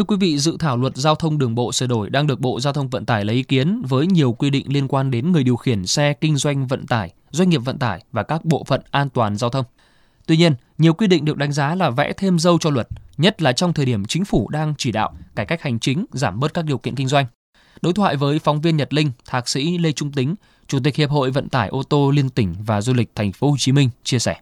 Thưa quý vị, dự thảo luật giao thông đường bộ sửa đổi đang được Bộ Giao thông Vận tải lấy ý kiến với nhiều quy định liên quan đến người điều khiển xe kinh doanh vận tải, doanh nghiệp vận tải và các bộ phận an toàn giao thông. Tuy nhiên, nhiều quy định được đánh giá là vẽ thêm dâu cho luật, nhất là trong thời điểm chính phủ đang chỉ đạo cải cách hành chính, giảm bớt các điều kiện kinh doanh. Đối thoại với phóng viên Nhật Linh, thạc sĩ Lê Trung Tính, Chủ tịch Hiệp hội Vận tải ô tô liên tỉnh và du lịch thành phố Hồ Chí Minh chia sẻ.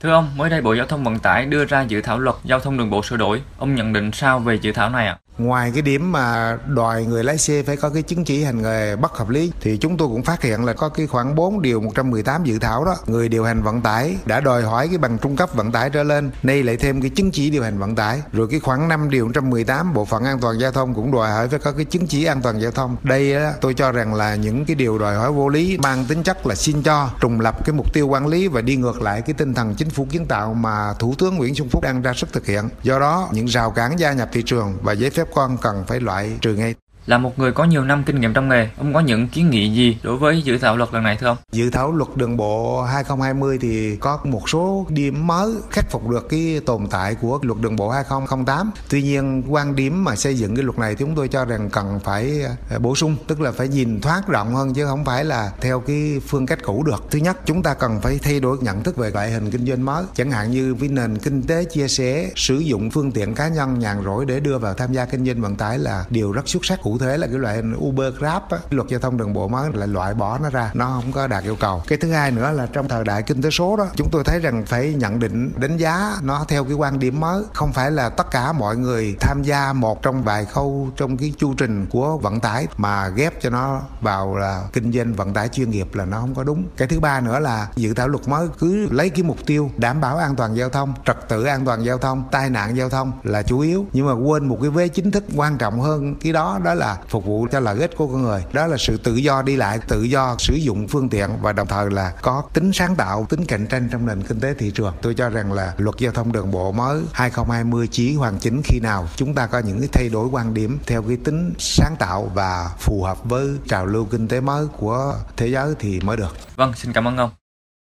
Thưa ông, mới đây Bộ Giao thông Vận tải đưa ra dự thảo luật giao thông đường bộ sửa đổi. Ông nhận định sao về dự thảo này ạ? Ngoài cái điểm mà đòi người lái xe phải có cái chứng chỉ hành nghề bất hợp lý thì chúng tôi cũng phát hiện là có cái khoảng 4 điều 118 dự thảo đó. Người điều hành vận tải đã đòi hỏi cái bằng trung cấp vận tải trở lên, nay lại thêm cái chứng chỉ điều hành vận tải. Rồi cái khoảng 5 điều 118 Bộ phận an toàn giao thông cũng đòi hỏi phải có cái chứng chỉ an toàn giao thông. Đây đó, tôi cho rằng là những cái điều đòi hỏi vô lý mang tính chất là xin cho trùng lập cái mục tiêu quản lý và đi ngược lại cái tinh thần chính phủ kiến tạo mà Thủ tướng Nguyễn Xuân Phúc đang ra sức thực hiện. Do đó, những rào cản gia nhập thị trường và giấy phép phép con cần phải loại trừ ngay là một người có nhiều năm kinh nghiệm trong nghề, ông có những kiến nghị gì đối với dự thảo luật lần này thưa ông? Dự thảo luật đường bộ 2020 thì có một số điểm mới khắc phục được cái tồn tại của luật đường bộ 2008. Tuy nhiên quan điểm mà xây dựng cái luật này thì chúng tôi cho rằng cần phải à, bổ sung, tức là phải nhìn thoát rộng hơn chứ không phải là theo cái phương cách cũ được. Thứ nhất, chúng ta cần phải thay đổi nhận thức về loại hình kinh doanh mới, chẳng hạn như với nền kinh tế chia sẻ, sử dụng phương tiện cá nhân nhàn rỗi để đưa vào tham gia kinh doanh vận tải là điều rất xuất sắc cụ thể là cái loại Uber Grab á, luật giao thông đường bộ mới là loại bỏ nó ra nó không có đạt yêu cầu. Cái thứ hai nữa là trong thời đại kinh tế số đó chúng tôi thấy rằng phải nhận định đánh giá nó theo cái quan điểm mới không phải là tất cả mọi người tham gia một trong vài khâu trong cái chu trình của vận tải mà ghép cho nó vào là kinh doanh vận tải chuyên nghiệp là nó không có đúng. Cái thứ ba nữa là dự thảo luật mới cứ lấy cái mục tiêu đảm bảo an toàn giao thông trật tự an toàn giao thông tai nạn giao thông là chủ yếu. Nhưng mà quên một cái vế chính thức quan trọng hơn cái đó đó là là phục vụ cho lợi ích của con người. Đó là sự tự do đi lại, tự do sử dụng phương tiện và đồng thời là có tính sáng tạo, tính cạnh tranh trong nền kinh tế thị trường. Tôi cho rằng là luật giao thông đường bộ mới 2020 chỉ hoàn chỉnh khi nào, chúng ta có những cái thay đổi quan điểm theo cái tính sáng tạo và phù hợp với trào lưu kinh tế mới của thế giới thì mới được. Vâng xin cảm ơn ông.